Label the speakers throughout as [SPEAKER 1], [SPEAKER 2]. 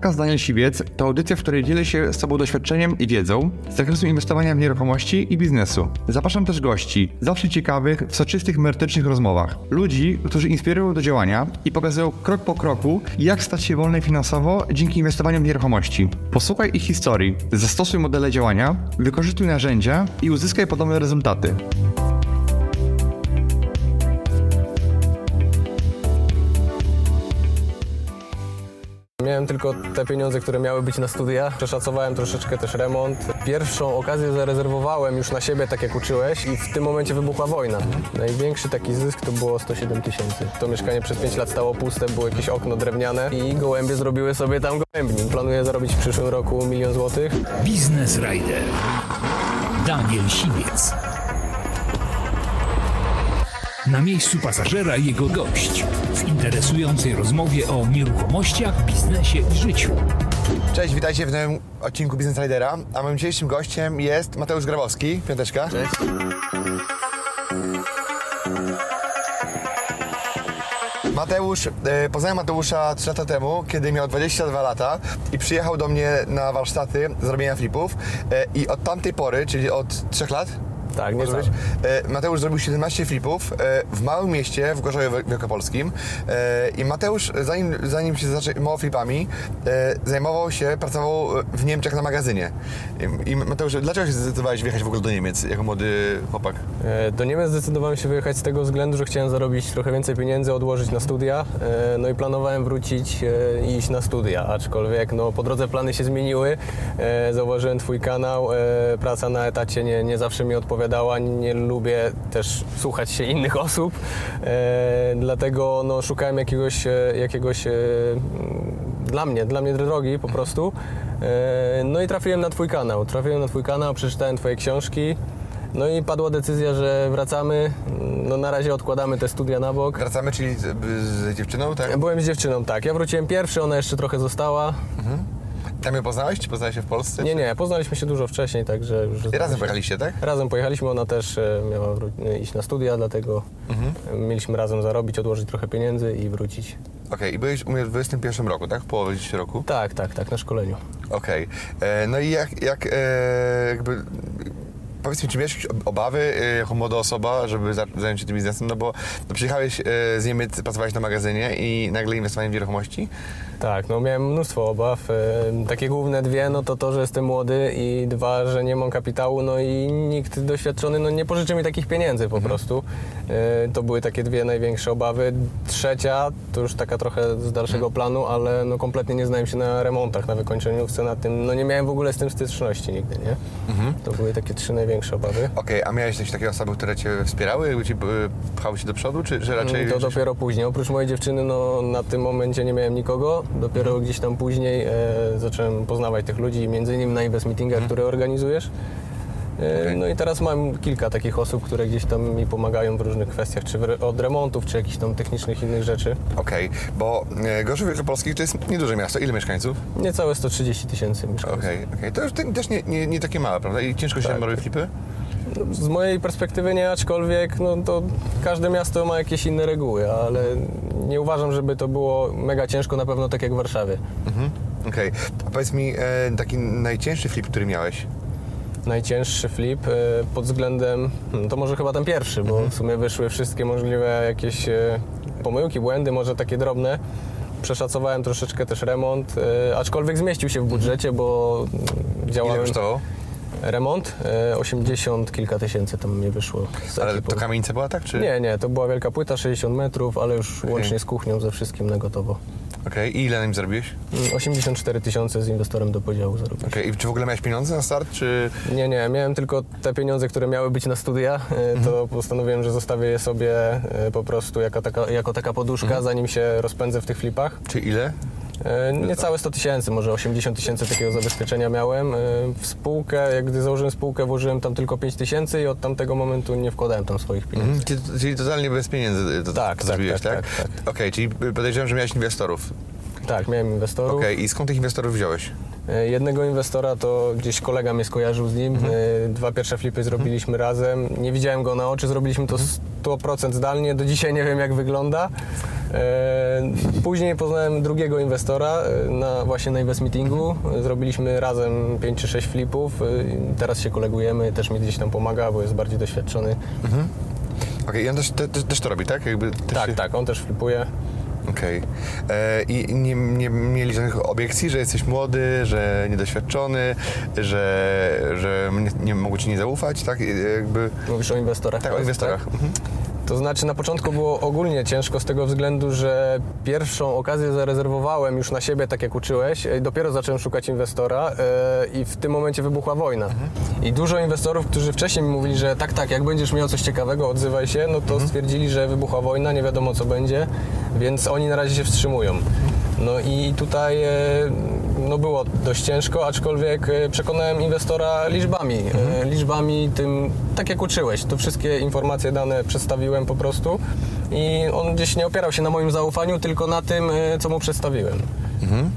[SPEAKER 1] Podcast Daniel Siwiec to audycja, w której dzielę się z Tobą doświadczeniem i wiedzą z zakresu inwestowania w nieruchomości i biznesu. Zapraszam też gości, zawsze ciekawych, w soczystych, merytorycznych rozmowach. Ludzi, którzy inspirują do działania i pokazują krok po kroku, jak stać się wolny finansowo dzięki inwestowaniu w nieruchomości. Posłuchaj ich historii, zastosuj modele działania, wykorzystuj narzędzia i uzyskaj podobne rezultaty.
[SPEAKER 2] Tylko te pieniądze, które miały być na studia. Przeszacowałem troszeczkę też remont. Pierwszą okazję zarezerwowałem już na siebie, tak jak uczyłeś i w tym momencie wybuchła wojna. Największy taki zysk to było 107 tysięcy. To mieszkanie przez 5 lat stało puste, było jakieś okno drewniane i gołębie zrobiły sobie tam gołębnik. Planuję zarobić w przyszłym roku milion złotych.
[SPEAKER 3] Biznes Rider. Daniel Siwiec. Na miejscu pasażera jego gość w interesującej rozmowie o nieruchomościach, biznesie i życiu.
[SPEAKER 4] Cześć, witajcie w nowym odcinku Business Ridera, a moim dzisiejszym gościem jest Mateusz Grabowski, piąteczka.
[SPEAKER 2] Cześć.
[SPEAKER 4] Mateusz, e, poznałem Mateusza 3 lata temu, kiedy miał 22 lata i przyjechał do mnie na warsztaty zrobienia flipów e, i od tamtej pory, czyli od 3 lat,
[SPEAKER 2] Tak, nie
[SPEAKER 4] być, e, Mateusz zrobił 17 flipów e, w małym mieście w Gorzowie Wielkopolskim e, i Mateusz, zanim, zanim się zaczęło flipami, zajmował się, pracował w Niemczech na magazynie. I, Mateusz, dlaczego się zdecydowałeś wjechać w ogóle do Niemiec jako młody chłopak?
[SPEAKER 2] Do Niemiec zdecydowałem się wyjechać z tego względu, że chciałem zarobić trochę więcej pieniędzy, odłożyć na studia. No i planowałem wrócić i iść na studia, aczkolwiek no, po drodze plany się zmieniły. Zauważyłem Twój kanał, praca na etacie nie, nie zawsze mi odpowiadała, nie lubię też słuchać się innych osób, E, dlatego no, szukałem jakiegoś, e, jakiegoś e, dla mnie, dla mnie drogi po prostu. No i trafiłem na Twój kanał, trafiłem na Twój kanał, przeczytałem Twoje książki. No i padła decyzja, że wracamy. No na razie odkładamy te studia na bok.
[SPEAKER 4] Wracamy, czyli z, z dziewczyną, tak?
[SPEAKER 2] Byłem z dziewczyną, tak. Ja wróciłem pierwszy, ona jeszcze trochę została.
[SPEAKER 4] Tam ją poznałeś, czy poznałeś się w Polsce?
[SPEAKER 2] Nie,
[SPEAKER 4] czy-
[SPEAKER 2] nie, poznaliśmy się dużo wcześniej, także już...
[SPEAKER 4] I razem pojechaliście, tak?
[SPEAKER 2] Razem pojechaliśmy, ona też e, miała wró- iść na studia, dlatego e, mieliśmy razem zarobić, odłożyć trochę pieniędzy i wrócić.
[SPEAKER 4] Okej, i byłeś u mnie w 21 roku, tak? W połowie roku?
[SPEAKER 2] Tak, tak, tak, na szkoleniu.
[SPEAKER 4] Okej. E, No i jak, jak e, jakby... Powiedz mi, czy miałeś obawy e, jako młoda osoba, żeby za- zająć się tym biznesem? No bo no, przyjechałeś e, z Niemiec, pracowałeś na magazynie i nagle inwestowanie w nieruchomości?
[SPEAKER 2] Tak, no miałem mnóstwo obaw. Takie główne dwie, no to to, że jestem młody i dwa, że nie mam kapitału, no i nikt doświadczony no nie pożyczy mi takich pieniędzy po prostu. E, To były takie dwie największe obawy. Trzecia, to już taka trochę z dalszego planu, ale no kompletnie nie znałem się na remontach, na wykończeniu, chcę na tym, no nie miałem w ogóle z tym styczności nigdy, nie? To były takie trzy największe obawy.
[SPEAKER 4] Okej, a miałeś jakieś takie osoby, które cię wspierały, ci pchały się do przodu, czy, czy raczej...
[SPEAKER 2] To dopiero później. Oprócz mojej dziewczyny, no na tym momencie nie miałem nikogo. Dopiero gdzieś tam później e, zacząłem poznawać tych ludzi, między innymi na invest meetingach, które organizujesz. E,
[SPEAKER 4] Okej.
[SPEAKER 2] No i teraz mam kilka takich osób, które gdzieś tam mi pomagają w różnych kwestiach, czy w, od remontów, czy jakichś tam technicznych innych rzeczy.
[SPEAKER 4] Okej, bo e, Gorzów Wielkopolski to jest nieduże miasto. Ile mieszkańców?
[SPEAKER 2] Niecałe 130 tysięcy mieszkańców.
[SPEAKER 4] Okej, okej. To już te- też nie, nie, nie takie małe, prawda? I ciężko się
[SPEAKER 2] Tak.
[SPEAKER 4] robi flipy?
[SPEAKER 2] Z mojej perspektywy nie, aczkolwiek no, to każde miasto ma jakieś inne reguły, ale nie uważam, żeby to było mega ciężko, na pewno tak jak w Warszawie.
[SPEAKER 4] Mhm. Okej. A powiedz mi, e, taki najcięższy flip, który miałeś?
[SPEAKER 2] Najcięższy flip e, pod względem, hmm, to może chyba ten pierwszy, bo w sumie wyszły wszystkie możliwe jakieś e, pomyłki, błędy, może takie drobne. Przeszacowałem troszeczkę też remont, e, aczkolwiek zmieścił się w budżecie, bo mm,
[SPEAKER 4] Ile
[SPEAKER 2] działałem... Remont? E, 80 kilka tysięcy tam mi wyszło.
[SPEAKER 4] Ale to kamienica była, tak? Czy...
[SPEAKER 2] Nie, nie, to była wielka płyta, 60 metrów, ale już łącznie z kuchnią, ze wszystkim na gotowo.
[SPEAKER 4] Okej, i ile na nim zarobiłeś?
[SPEAKER 2] Mm, 84 tysiące z inwestorem do podziału zarobiłem.
[SPEAKER 4] Okej, i czy w ogóle miałeś pieniądze na start, czy...
[SPEAKER 2] Nie, nie, miałem tylko te pieniądze, które miały być na studia, e, to postanowiłem, że zostawię je sobie e, po prostu jako taka, jako taka poduszka, zanim się rozpędzę w tych flipach.
[SPEAKER 4] czy ile?
[SPEAKER 2] E, Niecałe 100 tysięcy, może 80 tysięcy takiego zabezpieczenia miałem. E, W spółkę, jak gdy założyłem spółkę, włożyłem tam tylko 5 tysięcy i od tamtego momentu nie wkładałem tam swoich pieniędzy.
[SPEAKER 4] Mhm. Czyli, czyli totalnie bez pieniędzy to,
[SPEAKER 2] Tak,
[SPEAKER 4] to
[SPEAKER 2] tak,
[SPEAKER 4] zrobiłeś,
[SPEAKER 2] tak,
[SPEAKER 4] tak?
[SPEAKER 2] tak,
[SPEAKER 4] Okej, czyli podejrzewam, że miałeś inwestorów.
[SPEAKER 2] Tak, miałem inwestorów.
[SPEAKER 4] Okej, i skąd tych inwestorów wziąłeś?
[SPEAKER 2] E, Jednego inwestora to gdzieś kolega mnie skojarzył z nim. E, Dwa pierwsze flipy zrobiliśmy razem. Nie widziałem go na oczy, zrobiliśmy to 100% zdalnie. Do dzisiaj nie wiem jak wygląda. E, Później poznałem drugiego inwestora na, właśnie na Invest Meetingu. Zrobiliśmy razem 5 czy 6 flipów. Teraz się kolegujemy, też mi gdzieś tam pomaga, bo jest bardziej doświadczony.
[SPEAKER 4] Okej, i on też, te, też, też to robi, tak? Jakby też
[SPEAKER 2] Tak,
[SPEAKER 4] się...
[SPEAKER 2] tak, on też flipuje.
[SPEAKER 4] Okej. E, I nie, nie mieli żadnych obiekcji, że jesteś młody, że niedoświadczony, że, że nie, nie mogą ci nie zaufać, tak? Jakby...
[SPEAKER 2] Mówisz o inwestorach.
[SPEAKER 4] Tak, o inwestorach. Mhm.
[SPEAKER 2] To znaczy na początku było ogólnie ciężko z tego względu, że pierwszą okazję zarezerwowałem już na siebie, tak jak uczyłeś. e, Dopiero zacząłem szukać inwestora e, i w tym momencie wybuchła wojna. I dużo inwestorów, którzy wcześniej mi mówili, że tak, tak, jak będziesz miał coś ciekawego, odzywaj się, no to stwierdzili, że wybuchła wojna, nie wiadomo co będzie, więc oni na razie się wstrzymują. No i tutaj e, no było dość ciężko, aczkolwiek e, przekonałem inwestora liczbami. E, Liczbami tym, tak jak uczyłeś, to wszystkie informacje, dane przedstawiłem po prostu i on gdzieś nie opierał się na moim zaufaniu, tylko na tym, e, co mu przedstawiłem.
[SPEAKER 4] Mhm.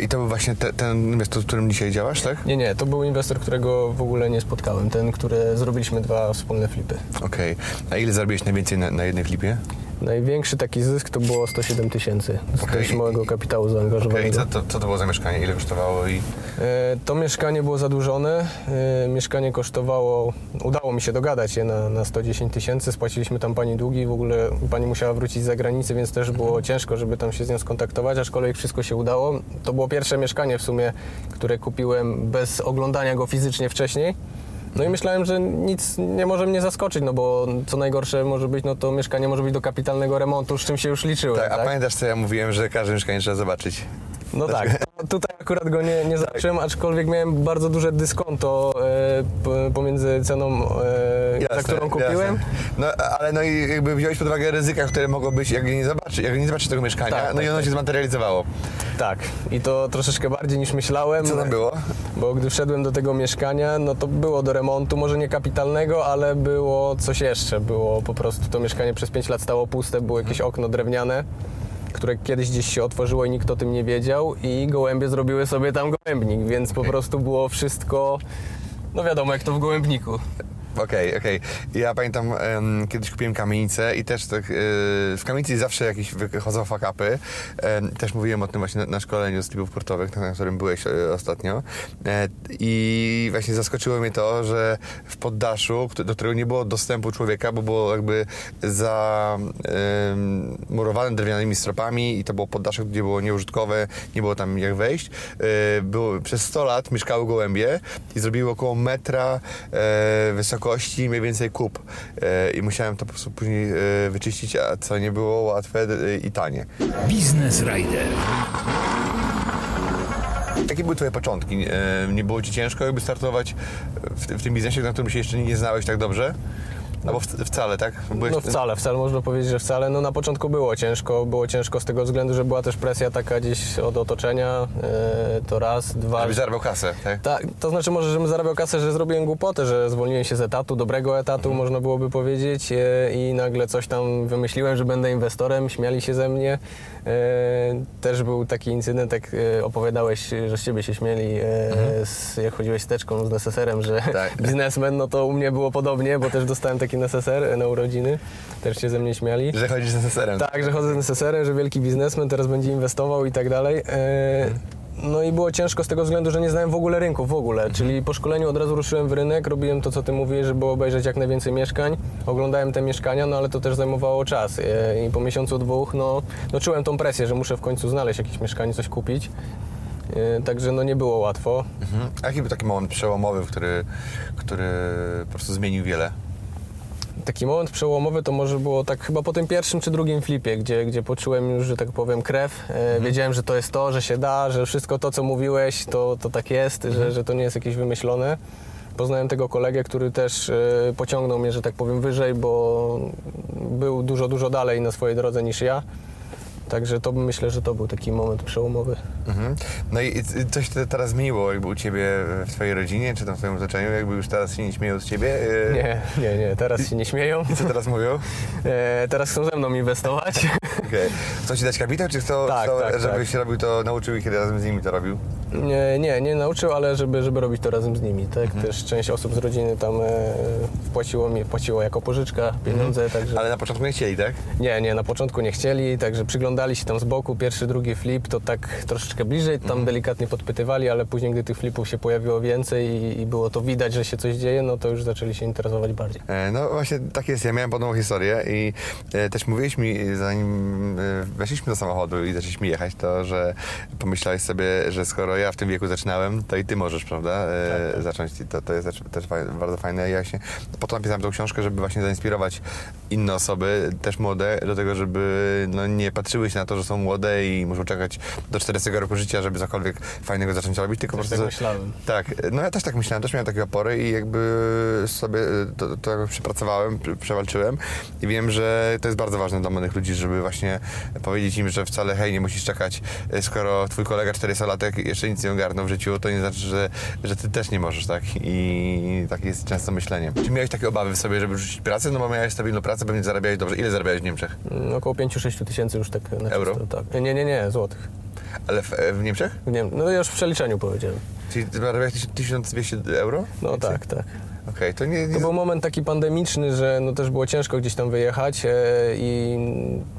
[SPEAKER 4] I to był właśnie te, ten inwestor, z którym dzisiaj działasz, tak?
[SPEAKER 2] Nie, nie, to był inwestor, którego w ogóle nie spotkałem, ten, który zrobiliśmy dwa wspólne flipy.
[SPEAKER 4] Okej. A ile zarobiłeś najwięcej na, na jednej flipie?
[SPEAKER 2] Największy taki zysk to było 107 tysięcy z dość małego kapitału zaangażowanego.
[SPEAKER 4] co, to, co to było za mieszkanie? Ile kosztowało i...
[SPEAKER 2] E, To mieszkanie było zadłużone. E, Mieszkanie kosztowało, udało mi się dogadać je na, na 110 tysięcy. Spłaciliśmy tam pani długi, w ogóle pani musiała wrócić z zagranicy, więc też było ciężko, żeby tam się z nią skontaktować, aczkolwiek wszystko się udało. To było pierwsze mieszkanie w sumie, które kupiłem bez oglądania go fizycznie wcześniej. No i myślałem, że nic nie może mnie zaskoczyć, no bo co najgorsze może być, no to mieszkanie może być do kapitalnego remontu, z czym się już liczyłem.
[SPEAKER 4] Tak, a
[SPEAKER 2] tak?
[SPEAKER 4] pamiętasz, co ja mówiłem, że każde mieszkanie trzeba zobaczyć?
[SPEAKER 2] No tak, to, tutaj akurat go nie, nie zobaczyłem, aczkolwiek miałem bardzo duże dyskonto e, pomiędzy ceną, e, za którą kupiłem.
[SPEAKER 4] jasne. No, ale no i jakby wziąłeś pod uwagę ryzyka, które mogą być, jak nie zobaczysz, jak nie zobaczysz tego mieszkania,
[SPEAKER 2] Tak,
[SPEAKER 4] no i
[SPEAKER 2] tak,
[SPEAKER 4] ono
[SPEAKER 2] tak.
[SPEAKER 4] się zmaterializowało.
[SPEAKER 2] Tak, i to troszeczkę bardziej niż myślałem.
[SPEAKER 4] Co tam było?
[SPEAKER 2] Bo gdy wszedłem do tego mieszkania, no to było do remontu, może nie kapitalnego, ale było coś jeszcze. Było po prostu to mieszkanie przez 5 lat stało puste, było jakieś okno drewniane, które kiedyś gdzieś się otworzyło i nikt o tym nie wiedział i gołębie zrobiły sobie tam gołębnik, więc po prostu było wszystko, no wiadomo jak to w gołębniku.
[SPEAKER 4] Okej, okej. Ja pamiętam, em, kiedyś kupiłem kamienicę i też tak, e, w kamienicy zawsze jakieś wychodzą fakapy. Em, też mówiłem o tym właśnie na, na szkoleniu z typów portowych, na którym byłeś e, ostatnio. E, I właśnie zaskoczyło mnie to, że w poddaszu, do którego nie było dostępu człowieka, bo było jakby zamurowane drewnianymi stropami i to było poddasze, gdzie było nieużytkowe, nie było tam jak wejść. Było, przez 100 lat mieszkały gołębie i zrobiły około metra e, wysokości mniej więcej kup. E, I musiałem to po prostu później e, wyczyścić, a co nie było łatwe e, i tanie.
[SPEAKER 3] Biznes Rider.
[SPEAKER 4] Jakie były Twoje początki? Nie było Ci ciężko jakby startować w, w tym biznesie, na którym się jeszcze nie znałeś tak dobrze? Albo w, wcale, tak? Byłeś-
[SPEAKER 2] No wcale, wcale można powiedzieć, że wcale. No na początku było ciężko, było ciężko z tego względu, że była też presja taka gdzieś od otoczenia, e, to raz, dwa.
[SPEAKER 4] Żebyś zarabiał kasę, tak?
[SPEAKER 2] Tak, to znaczy może, żebym zarabiał kasę, że zrobiłem głupotę, że zwolniłem się z etatu, dobrego etatu
[SPEAKER 4] Mhm.
[SPEAKER 2] można byłoby powiedzieć e, i nagle coś tam wymyśliłem, że będę inwestorem, śmiali się ze mnie. E, Też był taki incydent, jak opowiadałeś, że z ciebie się śmieli, e, z, jak chodziłeś z teczką, z neseserem, że
[SPEAKER 4] Mhm. Tak.
[SPEAKER 2] biznesmen, no to u mnie było podobnie, bo też dostałem taki neseser na urodziny, też się ze mnie śmiali.
[SPEAKER 4] Że chodzisz z neseserem.
[SPEAKER 2] Tak, że chodzę z neseserem, że wielki biznesmen teraz będzie inwestował i tak dalej. E, No i było ciężko z tego względu, że nie znałem w ogóle rynku, w ogóle. Czyli po szkoleniu od razu ruszyłem w rynek, robiłem to, co ty mówiłeś, żeby obejrzeć jak najwięcej mieszkań. Oglądałem te mieszkania, no ale to też zajmowało czas. E, I po miesiącu, dwóch, no, no czułem tą presję, że muszę w końcu znaleźć jakieś mieszkanie, coś kupić. E, Także no nie było łatwo.
[SPEAKER 4] Mhm. A jaki był taki moment przełomowy, który, który po prostu zmienił wiele?
[SPEAKER 2] Taki moment przełomowy to może było tak chyba po tym pierwszym czy drugim flipie, gdzie, gdzie poczułem już, że tak powiem, krew. E, Wiedziałem, że to jest to, że się da, że wszystko to, co mówiłeś, to, to tak jest, że, że to nie jest jakieś wymyślone. Poznałem tego kolegę, który też e, pociągnął mnie, że tak powiem, wyżej, bo był dużo, dużo dalej na swojej drodze niż ja. Także to myślę, że to był taki moment przełomowy.
[SPEAKER 4] Mhm. No i coś te- teraz zmieniło jakby u Ciebie w Twojej rodzinie, czy tam w Twoim otoczeniu? Jakby już teraz się nie śmieją z Ciebie? E,
[SPEAKER 2] Nie, nie, nie, teraz się nie śmieją.
[SPEAKER 4] I co teraz mówią?
[SPEAKER 2] E, teraz chcą ze mną inwestować.
[SPEAKER 4] Okej. Chcą Ci dać kapitał, czy chcą,
[SPEAKER 2] Tak,
[SPEAKER 4] chcą
[SPEAKER 2] tak,
[SPEAKER 4] żebyś
[SPEAKER 2] tak.
[SPEAKER 4] robił to, nauczył ich, kiedy razem z nimi to robił?
[SPEAKER 2] Nie, nie, nie nauczył, ale żeby, żeby robić to razem z nimi. Tak?
[SPEAKER 4] Mhm.
[SPEAKER 2] Też część osób z rodziny tam e, wpłaciło mi, płaciło jako pożyczka pieniądze, także...
[SPEAKER 4] Mhm. Ale na początku nie chcieli, tak?
[SPEAKER 2] Nie, nie, na początku nie chcieli, także przyglądali się tam z boku, pierwszy, drugi flip, to tak troszeczkę bliżej, tam
[SPEAKER 4] Mhm.
[SPEAKER 2] delikatnie podpytywali, ale później, gdy tych flipów się pojawiło więcej i, i było to widać, że się coś dzieje, no to już zaczęli się interesować bardziej.
[SPEAKER 4] E, No właśnie tak jest, ja miałem podobną historię i e, też mówiłeś mi, zanim e, weszliśmy do samochodu i zaczęliśmy jechać, to że pomyślałeś sobie, że skoro ja w tym wieku zaczynałem, to i ty możesz, prawda, e, zacząć i to, to jest też, bardzo fajne. Ja się po to napisałem tą książkę, żeby właśnie zainspirować inne osoby, też młode, do tego, żeby no, nie patrzyły się na to, że są młode i muszą czekać do 40 roku życia, żeby cokolwiek fajnego zacząć robić, tylko
[SPEAKER 2] Też
[SPEAKER 4] po
[SPEAKER 2] tak
[SPEAKER 4] prostu...
[SPEAKER 2] myślałem.
[SPEAKER 4] Tak, no ja też tak myślałem, też miałem takie opory i jakby sobie to, to jakby przepracowałem, prze- przewalczyłem i wiem, że to jest bardzo ważne dla młodych ludzi, żeby właśnie powiedzieć im, że wcale hej, nie musisz czekać, e, skoro twój kolega 400-latek jeszcze nic nie ogarnął w życiu, to nie znaczy, że, że ty też nie możesz, tak? I takie jest często myślenie. Czy miałeś takie obawy w sobie, żeby rzucić pracę? No bo miałeś stabilną pracę, pewnie zarabiałeś dobrze. Ile zarabiałeś w Niemczech?
[SPEAKER 2] Mm, Około 5-6 tysięcy już tak na
[SPEAKER 4] Euro?
[SPEAKER 2] czysto, tak. Nie, nie, nie, złotych.
[SPEAKER 4] Ale w, w Niemczech?
[SPEAKER 2] Nie wiem, no już w przeliczeniu powiedziałem.
[SPEAKER 4] Czyli zarabiałeś 1200 euro?
[SPEAKER 2] No tak, tak.
[SPEAKER 4] Okej, to nie... nie
[SPEAKER 2] To był moment taki pandemiczny, że no też było ciężko gdzieś tam wyjechać e, i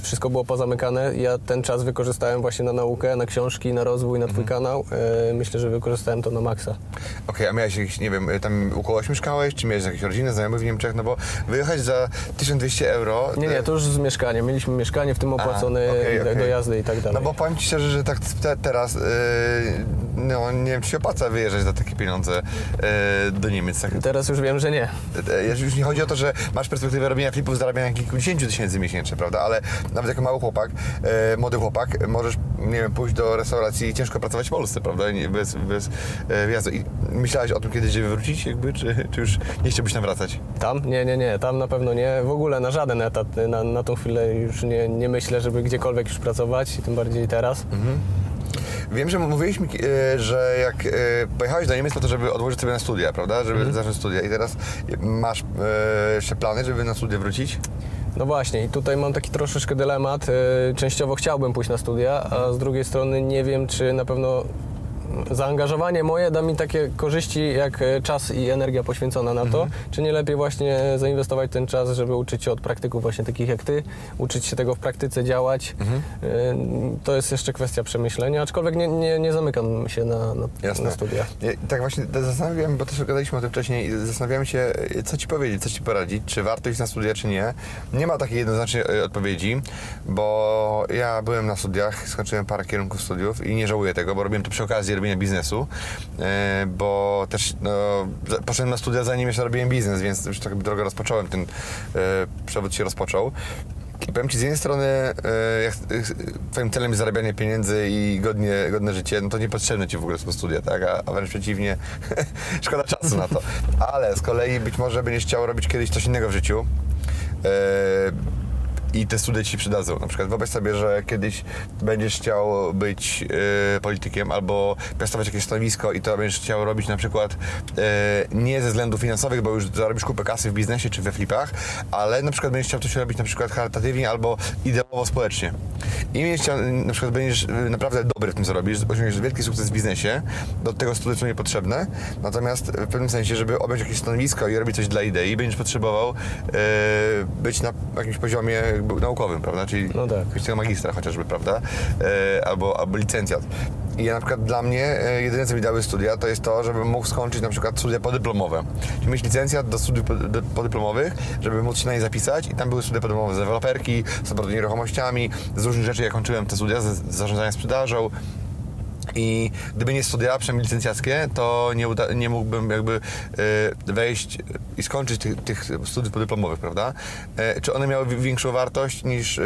[SPEAKER 2] wszystko było pozamykane. Ja ten czas wykorzystałem właśnie na naukę, na książki, na rozwój, na twój
[SPEAKER 4] Mhm.
[SPEAKER 2] kanał. E, myślę, że wykorzystałem to na maksa.
[SPEAKER 4] Okej, a miałeś jakieś, nie wiem, tam u kogoś mieszkałeś, czy miałeś jakieś rodzinę, znajomych w Niemczech? No bo wyjechać za 1200 euro...
[SPEAKER 2] Nie, nie, to już z mieszkaniem. Mieliśmy mieszkanie, w tym opłacone
[SPEAKER 4] okej.
[SPEAKER 2] dojazdy i tak dalej.
[SPEAKER 4] No bo powiem Ci szczerze, że tak te, teraz, yy, no nie wiem, czy się opłaca wyjeżdżać za takie pieniądze yy, do Niemiec. Tak,
[SPEAKER 2] Teraz już wiem, że nie.
[SPEAKER 4] E, Już nie chodzi o to, że masz perspektywę robienia flipów, zarabiania kilkudziesięciu tysięcy miesięcznie, prawda? Ale nawet jako mały chłopak, e, młody chłopak, możesz, nie wiem, pójść do restauracji i ciężko pracować w Polsce, prawda? Nie, bez bez e, wjazdu. I myślałeś o tym kiedyś, żeby wrócić, jakby, czy, czy już nie chciałbyś tam wracać?
[SPEAKER 2] Tam? Nie, nie, nie, tam na pewno nie. W ogóle na żaden etat na, na tą chwilę już nie, nie myślę, żeby gdziekolwiek już pracować, tym bardziej teraz.
[SPEAKER 4] Mhm. Wiem, że mówiłeś mi, e, że jak e, pojechałeś do Niemiec po to, żeby odłożyć sobie na studia, prawda? Żeby zacząć studia. I teraz masz e, jeszcze plany, żeby na studia wrócić?
[SPEAKER 2] No właśnie, i tutaj mam taki troszeczkę dylemat. Częściowo chciałbym pójść na studia, a z drugiej strony nie wiem, czy na pewno zaangażowanie moje da mi takie korzyści jak e, czas i energia poświęcona na to, czy nie lepiej właśnie zainwestować ten czas, żeby uczyć się od praktyków właśnie takich jak ty, uczyć się tego w praktyce działać. E, To jest jeszcze kwestia przemyślenia, aczkolwiek nie, nie, nie zamykam się na, na,
[SPEAKER 4] Jasne.
[SPEAKER 2] na studia.
[SPEAKER 4] Ja, tak właśnie zastanawiam, bo też gadaliśmy o tym wcześniej, zastanawiam się, co ci powiedzieć, co ci poradzić, czy warto iść na studia, czy nie. Nie ma takiej jednoznacznej e, odpowiedzi, bo ja byłem na studiach, skończyłem parę kierunków studiów i nie żałuję tego, bo robiłem to przy okazji robienia biznesu, e, bo też no, poszedłem na studia zanim jeszcze robiłem biznes, więc już tak drogę rozpocząłem, ten e, przewód się rozpoczął. I powiem Ci, z jednej strony, e, jak Twoim celem jest zarabianie pieniędzy i godnie, godne życie, no to niepotrzebne Ci w ogóle są studia, tak? A, a wręcz przeciwnie, szkoda czasu na to. Ale z kolei być może będziesz chciał robić kiedyś coś innego w życiu. E, i te studia ci przydadzą. Na przykład wyobraź sobie, że kiedyś będziesz chciał być e, politykiem albo piastować jakieś stanowisko i to będziesz chciał robić na przykład e, nie ze względów finansowych, bo już zarobisz kupę kasy w biznesie czy we flipach, ale na przykład będziesz chciał coś robić na przykład charytatywnie albo ideowo społecznie. I będziesz chciał, na przykład będziesz e, naprawdę dobry w tym, co robisz, osiągniesz wielki sukces w biznesie, do tego studia są niepotrzebne, natomiast w pewnym sensie, żeby objąć jakieś stanowisko i robić coś dla idei, będziesz potrzebował e, być na jakimś poziomie naukowym, prawda? Czyli
[SPEAKER 2] No tak.
[SPEAKER 4] tego magistra chociażby, prawda? E, albo, albo licencjat. I ja na przykład dla mnie e, jedyne, co mi dały studia, to jest to, żebym mógł skończyć na przykład studia podyplomowe. Czyli mieć licencjat do studiów podyplomowych, żeby móc się na nie zapisać i tam były studia podyplomowe z deweloperki, z obrotu nieruchomościami, z różnych rzeczy. Ja kończyłem te studia z, z zarządzania sprzedażą, i gdyby nie studia, przynajmniej licencjackie, to nie, uda, nie mógłbym jakby e, wejść i skończyć tych, tych studiów podyplomowych, prawda? E, czy one miały wi- większą wartość niż e,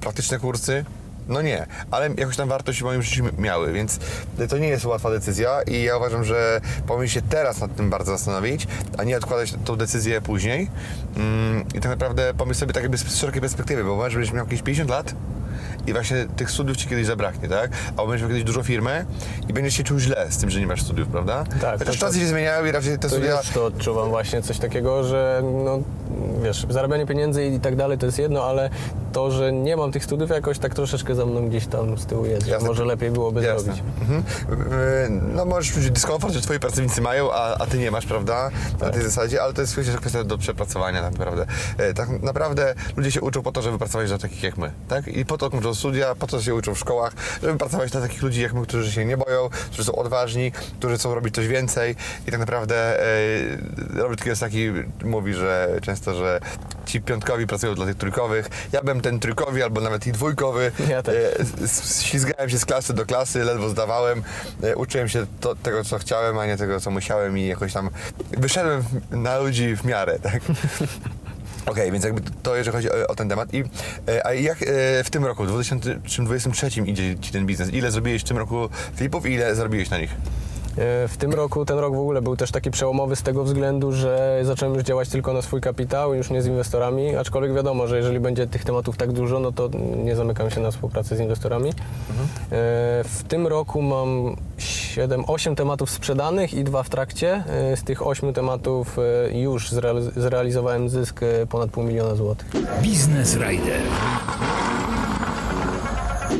[SPEAKER 4] praktyczne kursy? No nie, ale jakoś tam wartość w moim życiu miały, więc to nie jest łatwa decyzja i ja uważam, że powinien się teraz nad tym bardzo zastanowić, a nie odkładać tą decyzję później. Mm, I tak naprawdę pomyśl sobie tak jakby z szerokiej perspektywy, bo możesz będziesz miał jakieś 50 lat i właśnie tych studiów ci kiedyś zabraknie, tak? Albo będziesz miał kiedyś dużą firmę i będziesz się czuł źle z tym, że nie masz studiów, prawda?
[SPEAKER 2] Tak,
[SPEAKER 4] Chociaż czasy się zmieniają i raczej te
[SPEAKER 2] To
[SPEAKER 4] studia...
[SPEAKER 2] już to odczuwam właśnie coś takiego, że no, wiesz, zarabianie pieniędzy i tak dalej to jest jedno, ale to, że nie mam tych studiów jakoś tak troszeczkę za mną gdzieś tam z tyłu jest, że
[SPEAKER 4] Jasne.
[SPEAKER 2] może lepiej byłoby
[SPEAKER 4] Jasne.
[SPEAKER 2] zrobić.
[SPEAKER 4] Mhm. Yy, No możesz czuć dyskomfort, że twoi pracownicy mają, a, a ty nie masz, prawda? Na tej zasadzie, ale to jest kwestia, kwestia do przepracowania tak naprawdę. E, Tak naprawdę ludzie się uczą po to, żeby pracować dla takich jak my, tak? I po to kończą studia, po to się uczą w szkołach, żeby pracować dla takich ludzi jak my, którzy się nie boją, którzy są odważni, którzy chcą robić coś więcej i tak naprawdę e, Robert Kiyosaki mówi, że często, że ci piątkowi pracują dla tych trójkowych. Ja byłem ten trójkowy albo nawet i dwójkowy.
[SPEAKER 2] Ja.
[SPEAKER 4] E, Ślizgałem się z klasy do klasy, ledwo zdawałem. E, Uczyłem się to, tego, co chciałem, a nie tego, co musiałem i jakoś tam wyszedłem na ludzi w miarę, tak? Okej, więc jakby to jeżeli chodzi o, o ten temat. I, e, a jak e, w tym roku, w 2023 idzie Ci ten biznes? Ile zrobiłeś w tym roku flipów i ile zarobiłeś na nich?
[SPEAKER 2] E, W tym roku, ten rok w ogóle był też taki przełomowy z tego względu, że zacząłem już działać tylko na swój kapitał, już nie z inwestorami, aczkolwiek wiadomo, że jeżeli będzie tych tematów tak dużo, no to nie zamykam się na współpracę z inwestorami. E, W tym roku mam 7, 8 tematów sprzedanych i dwa w trakcie. E, Z tych 8 tematów już zrealiz- zrealizowałem zysk ponad pół miliona złotych.
[SPEAKER 3] Biznes Rider.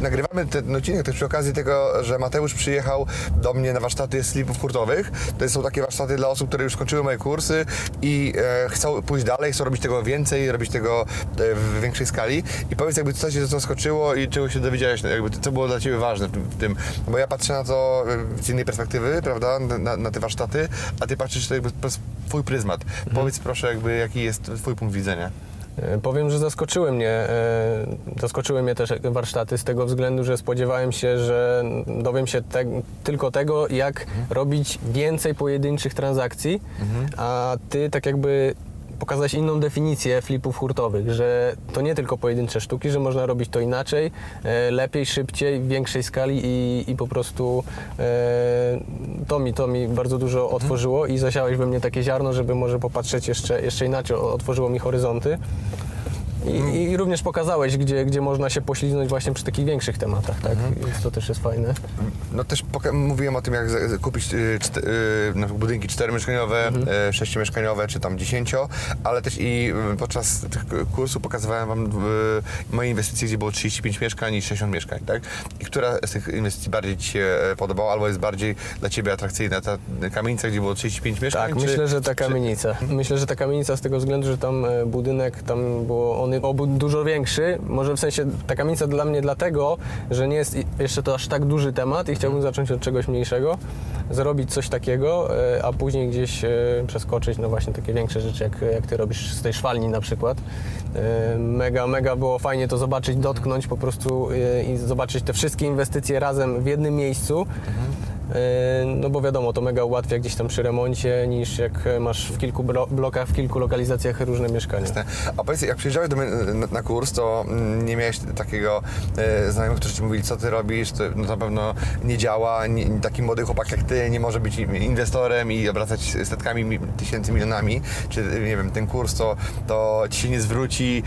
[SPEAKER 4] Nagrywamy ten odcinek też przy okazji tego, że Mateusz przyjechał do mnie na warsztaty slipów hurtowych. To są takie warsztaty dla osób, które już skończyły moje kursy i e, chcą pójść dalej, chcą robić tego więcej, robić tego e, w większej skali. I powiedz jakby co cię zaskoczyło i czego się dowiedziałeś, jakby co było dla Ciebie ważne w tym, bo ja patrzę na to e, z innej perspektywy, prawda, na, na te warsztaty, a Ty patrzysz to jakby przez Twój pryzmat. Powiedz proszę jakby jaki jest Twój punkt widzenia.
[SPEAKER 2] E, Powiem, że zaskoczyły mnie, e, zaskoczyły mnie też warsztaty z tego względu, że spodziewałem się, że dowiem się te, tylko tego, jak robić więcej pojedynczych transakcji, a ty tak jakby pokazałeś inną definicję flipów hurtowych, że to nie tylko pojedyncze sztuki, że można robić to inaczej, e, lepiej, szybciej, w większej skali i, i po prostu e, to, mi, to mi bardzo dużo otworzyło i zasiałeś we mnie takie ziarno, żeby może popatrzeć jeszcze, jeszcze inaczej, otworzyło mi horyzonty. I, I również pokazałeś, gdzie, gdzie można się poślizgnąć właśnie przy takich większych tematach, tak? Więc to też jest fajne.
[SPEAKER 4] No też mówiłem o tym, jak kupić y, y, budynki czteromieszkaniowe, y, sześciomieszkaniowe, czy tam dziesięcio, ale też i y, podczas tych kursu pokazywałem wam y, moje inwestycje, gdzie było 35 mieszkań i 60 mieszkań, tak? I która z tych inwestycji bardziej Ci się e, podobała, albo jest bardziej dla Ciebie atrakcyjna? Ta kamienica, gdzie było 35 mieszkań?
[SPEAKER 2] Tak,
[SPEAKER 4] czy-
[SPEAKER 2] myślę, że ta
[SPEAKER 4] czy-
[SPEAKER 2] kamienica. Myślę, że ta kamienica z tego względu, że tam e, budynek, tam było on obu dużo większy. Może w sensie ta kamienica dla mnie dlatego, że nie jest jeszcze to aż tak duży temat i chciałbym zacząć od czegoś mniejszego, zrobić coś takiego, e, a później gdzieś e, przeskoczyć na właśnie takie większe rzeczy, jak, jak ty robisz z tej szwalni na przykład. E, Mega, mega było fajnie to zobaczyć, dotknąć po prostu i zobaczyć te wszystkie inwestycje razem w jednym miejscu. E, No bo wiadomo, to mega ułatwia gdzieś tam przy remoncie, niż jak masz w kilku blo- blokach, w kilku lokalizacjach różne mieszkania.
[SPEAKER 4] A powiedz, jak przyjeżdżałeś do mnie na, na kurs, to mm, nie miałeś takiego e, znajomych, którzy ci mówili, co ty robisz, to no, na pewno nie działa, nie, taki młody chłopak jak ty nie może być inwestorem i obracać setkami mi- tysięcy, milionami, czy nie wiem, ten kurs to, to ci się nie zwróci,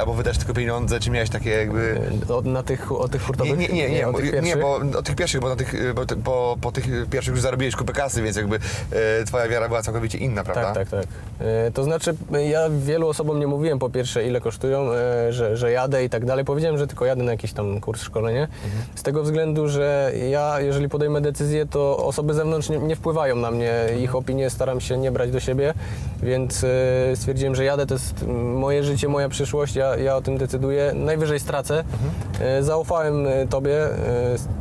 [SPEAKER 4] albo wydasz tylko pieniądze, czy miałeś takie jakby...
[SPEAKER 2] O, na tych, o tych
[SPEAKER 4] Nie,
[SPEAKER 2] hurtowych?
[SPEAKER 4] nie, nie, nie,
[SPEAKER 2] o
[SPEAKER 4] bo,
[SPEAKER 2] tych
[SPEAKER 4] nie, bo o tych pierwszych, bo, na tych, bo ty- po, po tych pierwszych już zarobiłeś kupę kasy, więc jakby e, twoja wiara była całkowicie inna, prawda?
[SPEAKER 2] Tak, tak, tak. E, To znaczy, ja wielu osobom nie mówiłem po pierwsze, ile kosztują, e, że, że jadę i tak dalej. Powiedziałem, że tylko jadę na jakiś tam kurs, szkolenie. Z tego względu, że ja, jeżeli podejmę decyzję, to osoby z zewnątrz nie, nie wpływają na mnie. Ich opinie staram się nie brać do siebie, więc e, stwierdziłem, że jadę, to jest moje życie, moja przyszłość, ja, ja o tym decyduję. Najwyżej stracę. E, Zaufałem tobie,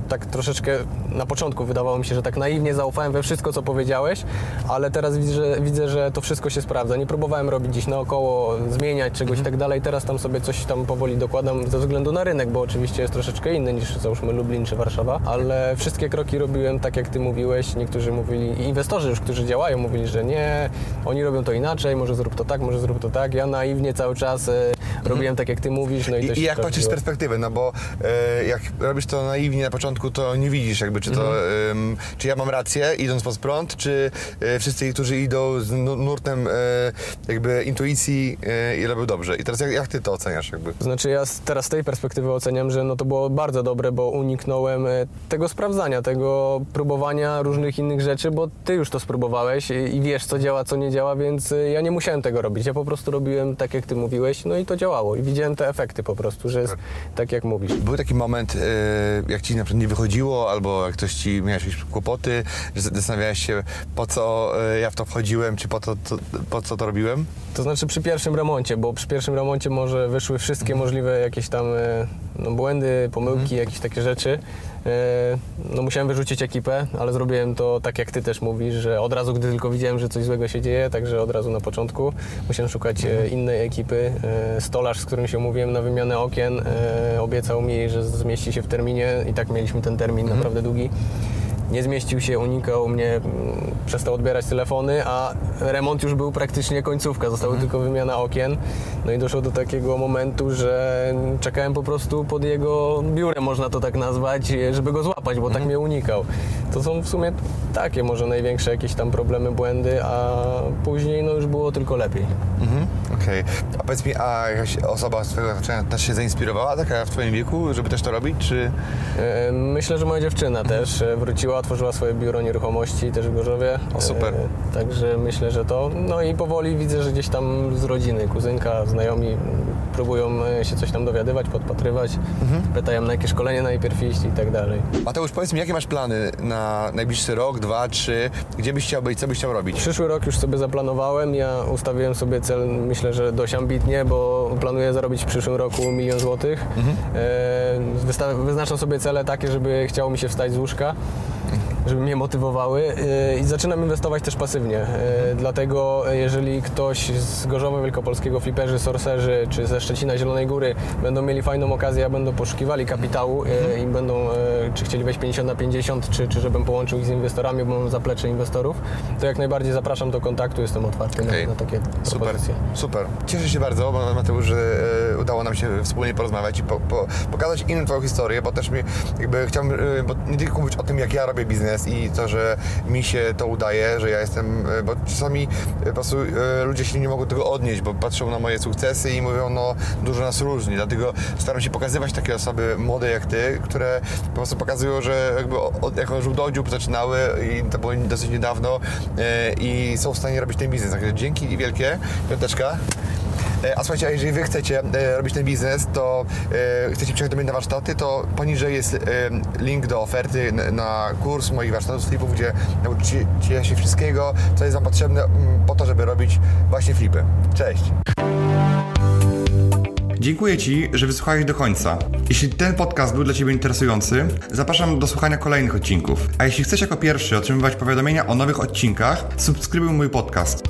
[SPEAKER 2] tak troszeczkę na początku wydawało mi się, że tak naiwnie zaufałem we wszystko, co powiedziałeś, ale teraz widzę, że, widzę, że to wszystko się sprawdza. Nie próbowałem robić gdzieś naokoło, zmieniać czegoś i tak dalej. Teraz tam sobie coś tam powoli dokładam ze względu na rynek, bo oczywiście jest troszeczkę inny niż załóżmy Lublin czy Warszawa, ale wszystkie kroki robiłem tak, jak ty mówiłeś. Niektórzy mówili, inwestorzy już, którzy działają, mówili, że nie, oni robią to inaczej, może zrób to tak, może zrób to tak. Ja naiwnie cały czas e, robiłem tak, jak ty mówisz, no i,
[SPEAKER 4] I, I jak patrzysz z perspektywy, no bo e, jak robisz to naiwnie na początku, to nie widzisz jakby, czy to,
[SPEAKER 2] Mhm.
[SPEAKER 4] em, czy ja mam rację idąc pod prąd, czy e, wszyscy, którzy idą z nu- nurtem jakby intuicji e, i robił dobrze. I teraz jak, jak ty to oceniasz jakby?
[SPEAKER 2] Znaczy ja teraz z tej perspektywy oceniam, że no to było bardzo dobre, bo uniknąłem e, tego sprawdzania, tego próbowania różnych innych rzeczy, bo ty już to spróbowałeś i, i wiesz co działa, co nie działa, więc e, ja nie musiałem tego robić. Ja po prostu robiłem tak, jak ty mówiłeś, no i to działało i widziałem te efekty po prostu, że jest tak, jak mówisz.
[SPEAKER 4] Był taki moment, e, jak ci na przykład nie wychodziło, albo jak ktoś ci miałeś jakieś kłopoty, że zastanawiałeś się, po co e, ja w to wchodziłem, czy po, to, to, po co to robiłem?
[SPEAKER 2] To znaczy przy pierwszym remoncie, bo przy pierwszym remoncie może wyszły wszystkie możliwe jakieś tam e, no, błędy, pomyłki, jakieś takie rzeczy. E, No musiałem wyrzucić ekipę, ale zrobiłem to tak jak ty też mówisz, że od razu, gdy tylko widziałem, że coś złego się dzieje, także od razu na początku musiałem szukać e, innej ekipy. Stolarz, z którym się umówiłem na wymianę okien, obiecał mi, że zmieści się w terminie i tak mieliśmy ten termin naprawdę długi nie zmieścił się, unikał mnie, mm, przestał odbierać telefony, a remont już był praktycznie końcówka, została tylko wymiana okien. No i doszło do takiego momentu, że czekałem po prostu pod jego biurem, można to tak nazwać, żeby go złapać, bo tak mnie unikał. To są w sumie takie może największe jakieś tam problemy, błędy, a później no już było tylko lepiej.
[SPEAKER 4] Mhm. Okej. A powiedz mi, a jakaś osoba z twojego otoczenia też się zainspirowała, taka w twoim wieku, żeby też to robić, czy...
[SPEAKER 2] E, Myślę, że moja dziewczyna też e, wróciła, otworzyła swoje biuro nieruchomości też w Gorzowie.
[SPEAKER 4] O, super.
[SPEAKER 2] E, Także myślę, że to. No i powoli widzę, że gdzieś tam z rodziny, kuzynka, znajomi próbują e, się coś tam dowiadywać, podpatrywać.
[SPEAKER 4] Mhm.
[SPEAKER 2] Pytają na jakie szkolenie najpierw iść i tak dalej.
[SPEAKER 4] Mateusz, powiedz mi, jakie masz plany na najbliższy rok, dwa, trzy? Gdzie byś chciał być, co byś chciał robić?
[SPEAKER 2] Przyszły rok już sobie zaplanowałem. Ja ustawiłem sobie cel, myślę, że dość ambitnie, bo planuję zarobić w przyszłym roku milion złotych. E, wysta- wyznaczam sobie cele takie, żeby chciało mi się wstać z łóżka. Żeby mnie motywowały e, i zaczynam inwestować też pasywnie. E, Dlatego jeżeli ktoś z Gorzowa Wielkopolskiego, fliperzy, sorcerzy czy ze Szczecina Zielonej Góry będą mieli fajną okazję, a będą poszukiwali kapitału e, i będą czy chcieli wejść 50 na 50, czy, czy żebym połączył ich z inwestorami, bo mam zaplecze inwestorów, to jak najbardziej zapraszam do kontaktu, jestem otwarty
[SPEAKER 4] Okej.
[SPEAKER 2] na, na takie
[SPEAKER 4] Super,
[SPEAKER 2] propozycje.
[SPEAKER 4] super. Cieszę się bardzo, bo Mateusz, że udało nam się wspólnie porozmawiać i po, po, pokazać innym Twoją historię, bo też mi jakby chciałbym, bo nie tylko mówić o tym, jak ja robię biznes i to, że mi się to udaje, że ja jestem, e, bo czasami e, po prostu e, ludzie się nie mogą tego odnieść, bo patrzą na moje sukcesy i mówią, no dużo nas różni, dlatego staram się pokazywać takie osoby młode jak Ty, które po prostu pokazują, że jakby od, jako żółtodziób zaczynały i to było dosyć niedawno i są w stanie robić ten biznes. Także dzięki wielkie, piąteczka. E, A słuchajcie, a jeżeli Wy chcecie e, robić ten biznes, to e, chcecie przyjechać do mnie na warsztaty, to poniżej jest link do oferty na kurs moich warsztatów flipów, gdzie nauczycie się wszystkiego, co jest Wam potrzebne po to, żeby robić właśnie flipy. Cześć!
[SPEAKER 1] Dziękuję Ci, że wysłuchałeś do końca. Jeśli ten podcast był dla Ciebie interesujący, zapraszam do słuchania kolejnych odcinków. A jeśli chcesz jako pierwszy otrzymywać powiadomienia o nowych odcinkach, subskrybuj mój podcast.